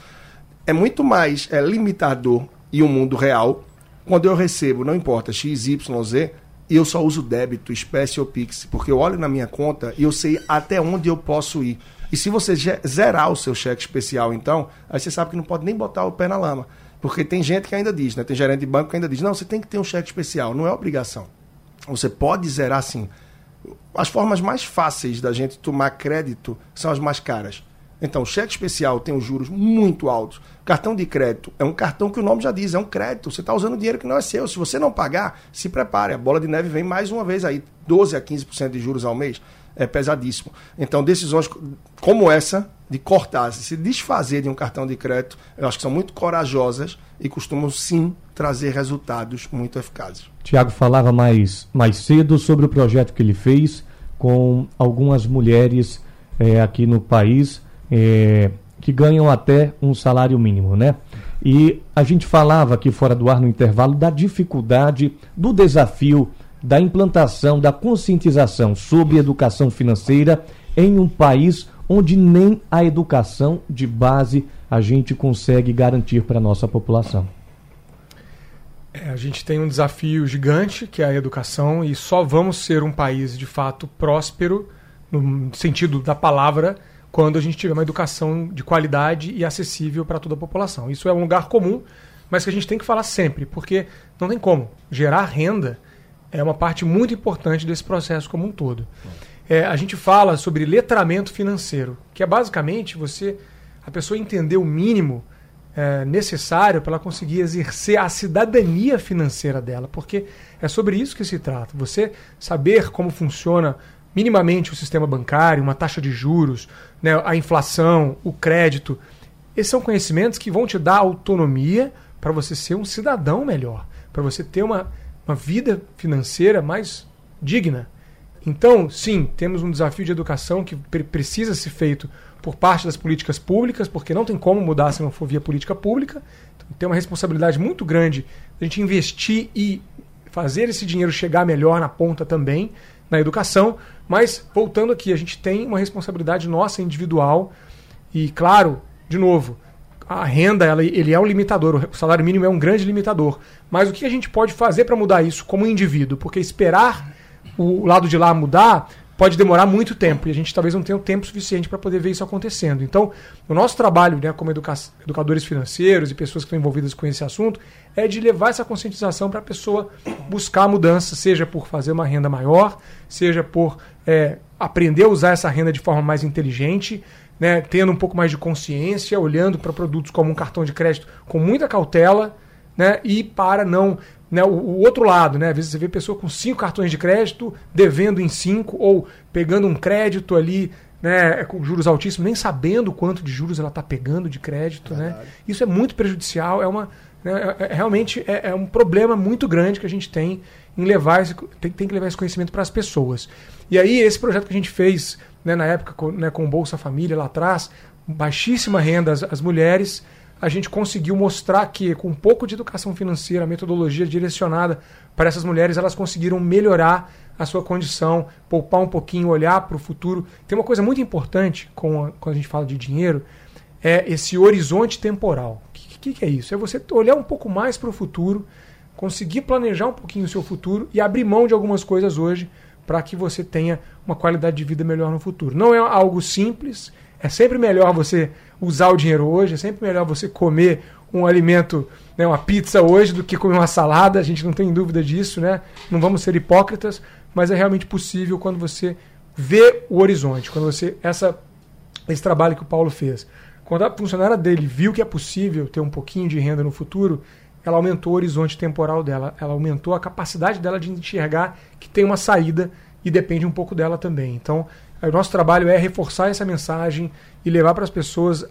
É muito mais é, limitador e um mundo real quando eu recebo, não importa, X, Y, Z, e eu só uso débito, espécie ou Pix, porque eu olho na minha conta e eu sei até onde eu posso ir. E se você zerar o seu cheque especial, então, aí você sabe que não pode nem botar o pé na lama. Porque tem gente que ainda diz, né? Tem gerente de banco que ainda diz, não, você tem que ter um cheque especial, não é obrigação. Você pode zerar sim. As formas mais fáceis da gente tomar crédito são as mais caras. Então, o cheque especial tem os juros muito altos. Cartão de crédito é um cartão que o nome já diz, é um crédito. Você está usando dinheiro que não é seu. Se você não pagar, se prepare. A bola de neve vem mais uma vez aí, 12 a 15% de juros ao mês. É pesadíssimo. Então, decisões como essa de cortar, se desfazer de um cartão de crédito, eu acho que são muito corajosas e costumam sim trazer resultados muito eficazes. Tiago falava mais, mais cedo sobre o projeto que ele fez com algumas mulheres é, aqui no país é, que ganham até um salário mínimo, né? E a gente falava aqui fora do ar no intervalo da dificuldade, do desafio da implantação, da conscientização sobre educação financeira em um país onde nem a educação de base a gente consegue garantir para a nossa população. É, a gente tem um desafio gigante, que é a educação, e só vamos ser um país de fato próspero, no sentido da palavra, quando a gente tiver uma educação de qualidade e acessível para toda a população. Isso é um lugar comum, mas que a gente tem que falar sempre, porque não tem como. Gerar renda é uma parte muito importante desse processo como um todo é, a gente fala sobre letramento financeiro, que é basicamente você a pessoa entender o mínimo é, necessário para ela conseguir exercer a cidadania financeira dela, porque é sobre isso que se trata. Você saber como funciona minimamente o sistema bancário, uma taxa de juros, né, a inflação, o crédito. Esses são conhecimentos que vão te dar autonomia para você ser um cidadão melhor, para você ter uma, uma vida financeira mais digna. Então, sim, temos um desafio de educação que precisa ser feito por parte das políticas públicas, porque não tem como mudar se não for via política pública. Então, tem uma responsabilidade muito grande a gente investir e fazer esse dinheiro chegar melhor na ponta também na educação. Mas, voltando aqui, a gente tem uma responsabilidade nossa individual e, claro, de novo, a renda ela, ele é um limitador, o salário mínimo é um grande limitador. Mas o que a gente pode fazer para mudar isso como indivíduo? Porque esperar o lado de lá mudar pode demorar muito tempo e a gente talvez não tenha o tempo suficiente para poder ver isso acontecendo. Então, o nosso trabalho, né, como educa educadores financeiros e pessoas que estão envolvidas com esse assunto, é de levar essa conscientização para a pessoa buscar a mudança, seja por fazer uma renda maior, seja por é, aprender a usar essa renda de forma mais inteligente, né, tendo um pouco mais de consciência, olhando para produtos como um cartão de crédito com muita cautela, né, e para não né, o, o, outro lado, né? Às vezes você vê pessoa com cinco cartões de crédito devendo em cinco, ou pegando um crédito ali né, com juros altíssimos, nem sabendo quanto de juros ela está pegando de crédito. Né? Isso é muito prejudicial, é uma. Né, é, é, realmente é, é, um problema muito grande que a gente tem em levar esse, tem, tem que levar esse conhecimento para as pessoas. E aí, esse projeto que a gente fez né, na época com, né, com Bolsa Família lá atrás, baixíssima renda, as, as mulheres a gente conseguiu mostrar que, com um pouco de educação financeira, metodologia direcionada para essas mulheres, elas conseguiram melhorar a sua condição, poupar um pouquinho, olhar para o futuro. Tem uma coisa muito importante com a, quando a gente fala de dinheiro, é esse horizonte temporal. O que, que, que, é isso? É você olhar um pouco mais para o futuro, conseguir planejar um pouquinho o seu futuro e abrir mão de algumas coisas hoje para que você tenha uma qualidade de vida melhor no futuro. Não é algo simples, é sempre melhor você usar o dinheiro hoje, é sempre melhor você comer um alimento, né, uma pizza hoje do que comer uma salada, a gente não tem dúvida disso, né? Não vamos ser hipócritas, mas é realmente possível quando você vê o horizonte, quando você essa esse trabalho que o Paulo fez. Quando a funcionária dele viu que é possível ter um pouquinho de renda no futuro, ela aumentou o horizonte temporal dela, ela aumentou a capacidade dela de enxergar que tem uma saída e depende um pouco dela também. Então, o nosso trabalho é reforçar essa mensagem e levar para as pessoas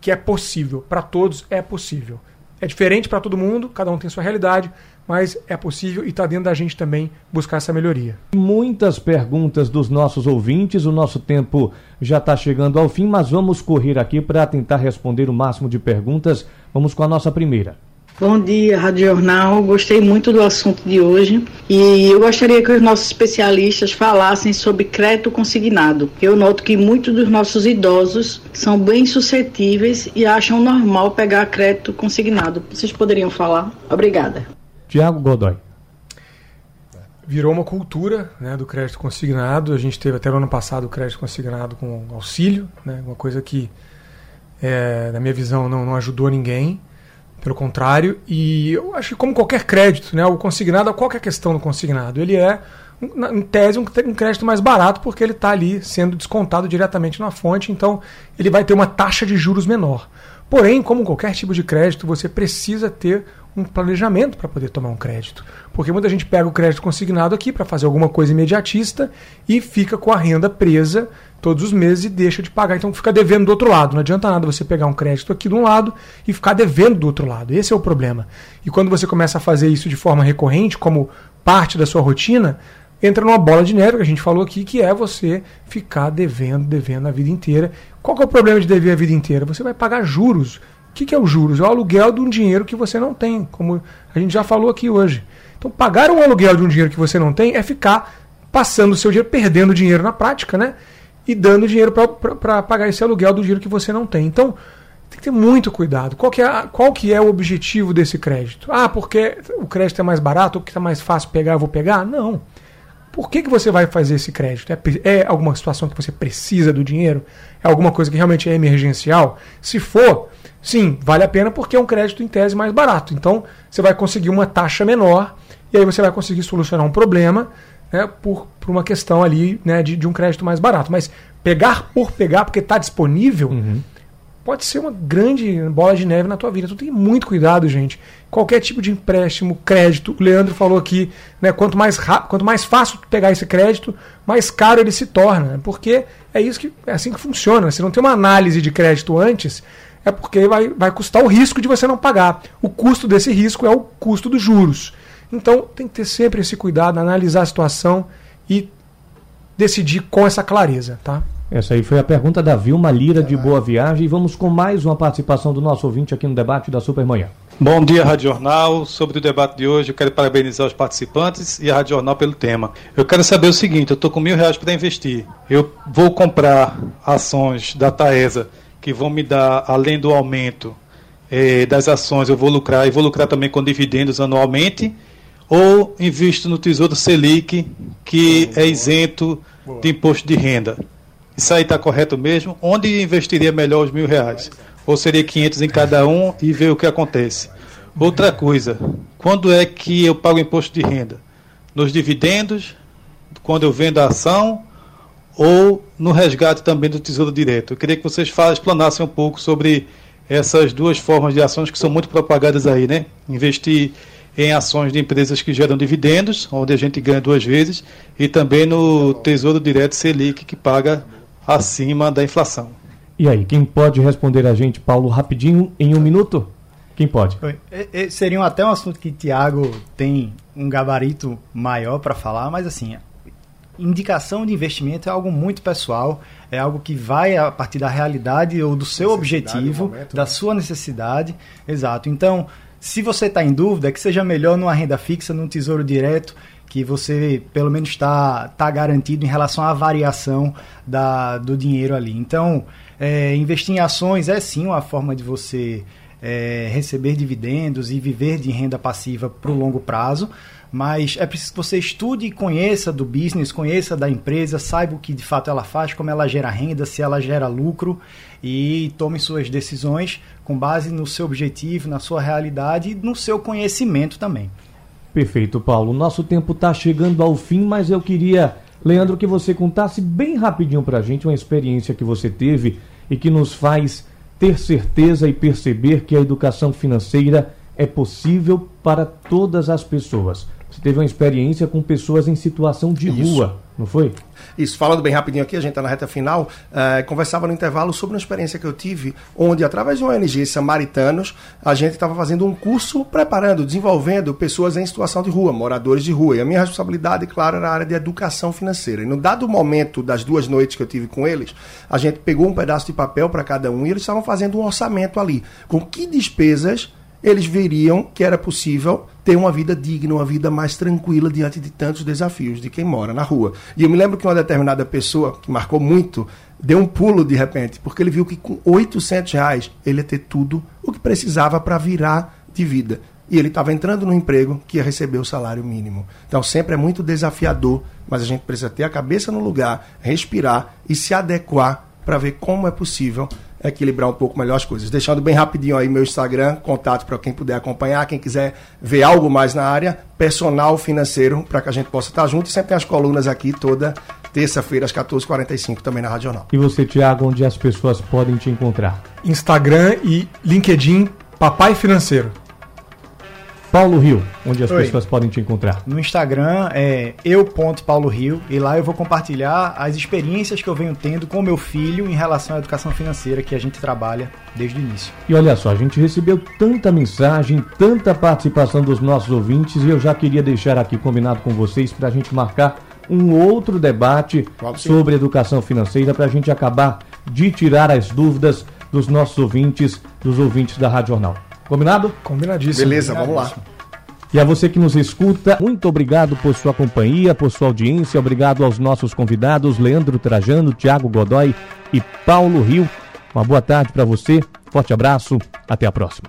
que é possível. Para todos é possível. É diferente para todo mundo, cada um tem sua realidade, mas é possível e está dentro da gente também buscar essa melhoria. Muitas perguntas dos nossos ouvintes, o nosso tempo já está chegando ao fim, mas vamos correr aqui para tentar responder o máximo de perguntas. Vamos com a nossa primeira. Bom dia, Rádio Jornal. Gostei muito do assunto de hoje e eu gostaria que os nossos especialistas falassem sobre crédito consignado. Eu noto que muitos dos nossos idosos são bem suscetíveis e acham normal pegar crédito consignado. Vocês poderiam falar? Obrigada. Tiago Godoy. Virou uma cultura né, do crédito consignado. A gente teve até no ano passado o crédito consignado com auxílio, né, uma coisa que, é, na minha visão, não, não ajudou ninguém. Pelo contrário, e eu acho que como qualquer crédito, né, o consignado, qual a questão do consignado? Ele é, em tese, um crédito mais barato porque ele está ali sendo descontado diretamente na fonte, então ele vai ter uma taxa de juros menor. Porém, como qualquer tipo de crédito, você precisa ter um planejamento para poder tomar um crédito. Porque muita gente pega o crédito consignado aqui para fazer alguma coisa imediatista e fica com a renda presa todos os meses e deixa de pagar. Então fica devendo do outro lado. Não adianta nada você pegar um crédito aqui de um lado e ficar devendo do outro lado. Esse é o problema. E quando você começa a fazer isso de forma recorrente, como parte da sua rotina, entra numa bola de neve que a gente falou aqui, que é você ficar devendo, devendo a vida inteira. Qual que é o problema de dever a vida inteira? Você vai pagar juros. O que, que é o juros? É o aluguel de um dinheiro que você não tem, como a gente já falou aqui hoje. Então, pagar um aluguel de um dinheiro que você não tem é ficar passando o seu dinheiro, perdendo dinheiro na prática, né? E dando dinheiro para pagar esse aluguel do dinheiro que você não tem. Então, tem que ter muito cuidado. Qual que, é, qual que é o objetivo desse crédito? Ah, porque o crédito é mais barato, ou que está mais fácil pegar, eu vou pegar? Não. Por que, que você vai fazer esse crédito? É, é alguma situação que você precisa do dinheiro? É alguma coisa que realmente é emergencial? Se for, sim, vale a pena porque é um crédito em tese mais barato. Então, você vai conseguir uma taxa menor e aí você vai conseguir solucionar um problema né, por, por uma questão ali né, de, de um crédito mais barato. Mas pegar por pegar, porque está disponível, uhum. pode ser uma grande bola de neve na tua vida. Então tem muito cuidado, gente. Qualquer tipo de empréstimo, crédito, o Leandro falou aqui, né, quanto, mais quanto mais fácil pegar esse crédito, mais caro ele se torna. Né, porque é isso que é assim que funciona. Se não tem uma análise de crédito antes, é porque vai, vai custar o risco de você não pagar. O custo desse risco é o custo dos juros. Então tem que ter sempre esse cuidado, analisar a situação e decidir com essa clareza, tá? Essa aí foi a pergunta da Vilma Lira de Boa Viagem e vamos com mais uma participação do nosso ouvinte aqui no debate da Supermanhã. Bom dia, Rádio Jornal. Sobre o debate de hoje, eu quero parabenizar os participantes e a Rádio Jornal pelo tema. Eu quero saber o seguinte: eu estou com mil reais para investir. Eu vou comprar ações da Taesa que vão me dar, além do aumento eh, das ações, eu vou lucrar e vou lucrar também com dividendos anualmente, ou invisto no Tesouro Selic, que é isento de imposto de renda. Isso aí está correto mesmo? Onde investiria melhor os mil reais? Ou seria 500 em cada um e ver o que acontece? Outra coisa, quando é que eu pago imposto de renda? Nos dividendos, quando eu vendo a ação ou no resgate também do Tesouro Direto? Eu queria que vocês explanassem um pouco sobre essas duas formas de ações que são muito propagadas aí, né? Investir em ações de empresas que geram dividendos, onde a gente ganha duas vezes, e também no Tesouro Direto Selic, que paga acima da inflação. E aí, quem pode responder a gente, Paulo, rapidinho, em um minuto? Quem pode? Seria até um assunto que Tiago tem um gabarito maior para falar, mas assim, indicação de investimento é algo muito pessoal, é algo que vai a partir da realidade ou do seu objetivo, momento, da né? sua necessidade. Exato. Então, se você está em dúvida, é que seja melhor numa renda fixa, num tesouro direto, que você pelo menos está tá garantido em relação à variação da, do dinheiro ali. Então, é, investir em ações é sim uma forma de você é, receber dividendos e viver de renda passiva para o longo prazo, mas é preciso que você estude e conheça do business, conheça da empresa, saiba o que de fato ela faz, como ela gera renda, se ela gera lucro e tome suas decisões com base no seu objetivo, na sua realidade e no seu conhecimento também. Perfeito, Paulo. Nosso tempo está chegando ao fim, mas eu queria, Leandro, que você contasse bem rapidinho para a gente uma experiência que você teve e que nos faz ter certeza e perceber que a educação financeira é possível para todas as pessoas. Você teve uma experiência com pessoas em situação de Isso. rua, não foi? Isso, falando bem rapidinho aqui, a gente está na reta final, uh, conversava no intervalo sobre uma experiência que eu tive, onde, através de uma ONG Samaritanos, a gente estava fazendo um curso preparando, desenvolvendo pessoas em situação de rua, moradores de rua. E a minha responsabilidade, claro, era a área de educação financeira. E no dado momento das duas noites que eu tive com eles, a gente pegou um pedaço de papel para cada um e eles estavam fazendo um orçamento ali. Com que despesas eles veriam que era possível ter uma vida digna, uma vida mais tranquila diante de tantos desafios de quem mora na rua. E eu me lembro que uma determinada pessoa, que marcou muito, deu um pulo de repente, porque ele viu que com 800 reais ele ia ter tudo o que precisava para virar de vida. E ele estava entrando no emprego que ia receber o salário mínimo. Então sempre é muito desafiador, mas a gente precisa ter a cabeça no lugar, respirar e se adequar para ver como é possível equilibrar um pouco melhor as coisas. Deixando bem rapidinho aí meu Instagram, contato para quem puder acompanhar, quem quiser ver algo mais na área, personal financeiro, para que a gente possa estar junto. E sempre tem as colunas aqui toda terça-feira às 14h45 também na Rádio Jornal. E você, Tiago, onde as pessoas podem te encontrar? Instagram e LinkedIn Papai Financeiro. Paulo Rio, onde as Oi. pessoas podem te encontrar? No Instagram é eu.paulorio e lá eu vou compartilhar as experiências que eu venho tendo com meu filho em relação à educação financeira que a gente trabalha desde o início. E olha só, a gente recebeu tanta mensagem, tanta participação dos nossos ouvintes e eu já queria deixar aqui combinado com vocês para a gente marcar um outro debate sobre educação financeira para a gente acabar de tirar as dúvidas dos nossos ouvintes, dos ouvintes da Rádio Jornal. Combinado? Combinadíssimo. Beleza, vamos lá. E a você que nos escuta, muito obrigado por sua companhia, por sua audiência. Obrigado aos nossos convidados, Leandro Trajano, Tiago Godoy e Paulo Rio. Uma boa tarde para você. Forte abraço. Até a próxima.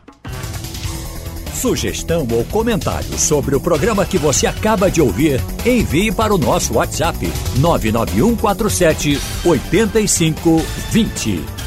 Sugestão ou comentário sobre o programa que você acaba de ouvir, envie para o nosso WhatsApp 99147 8520.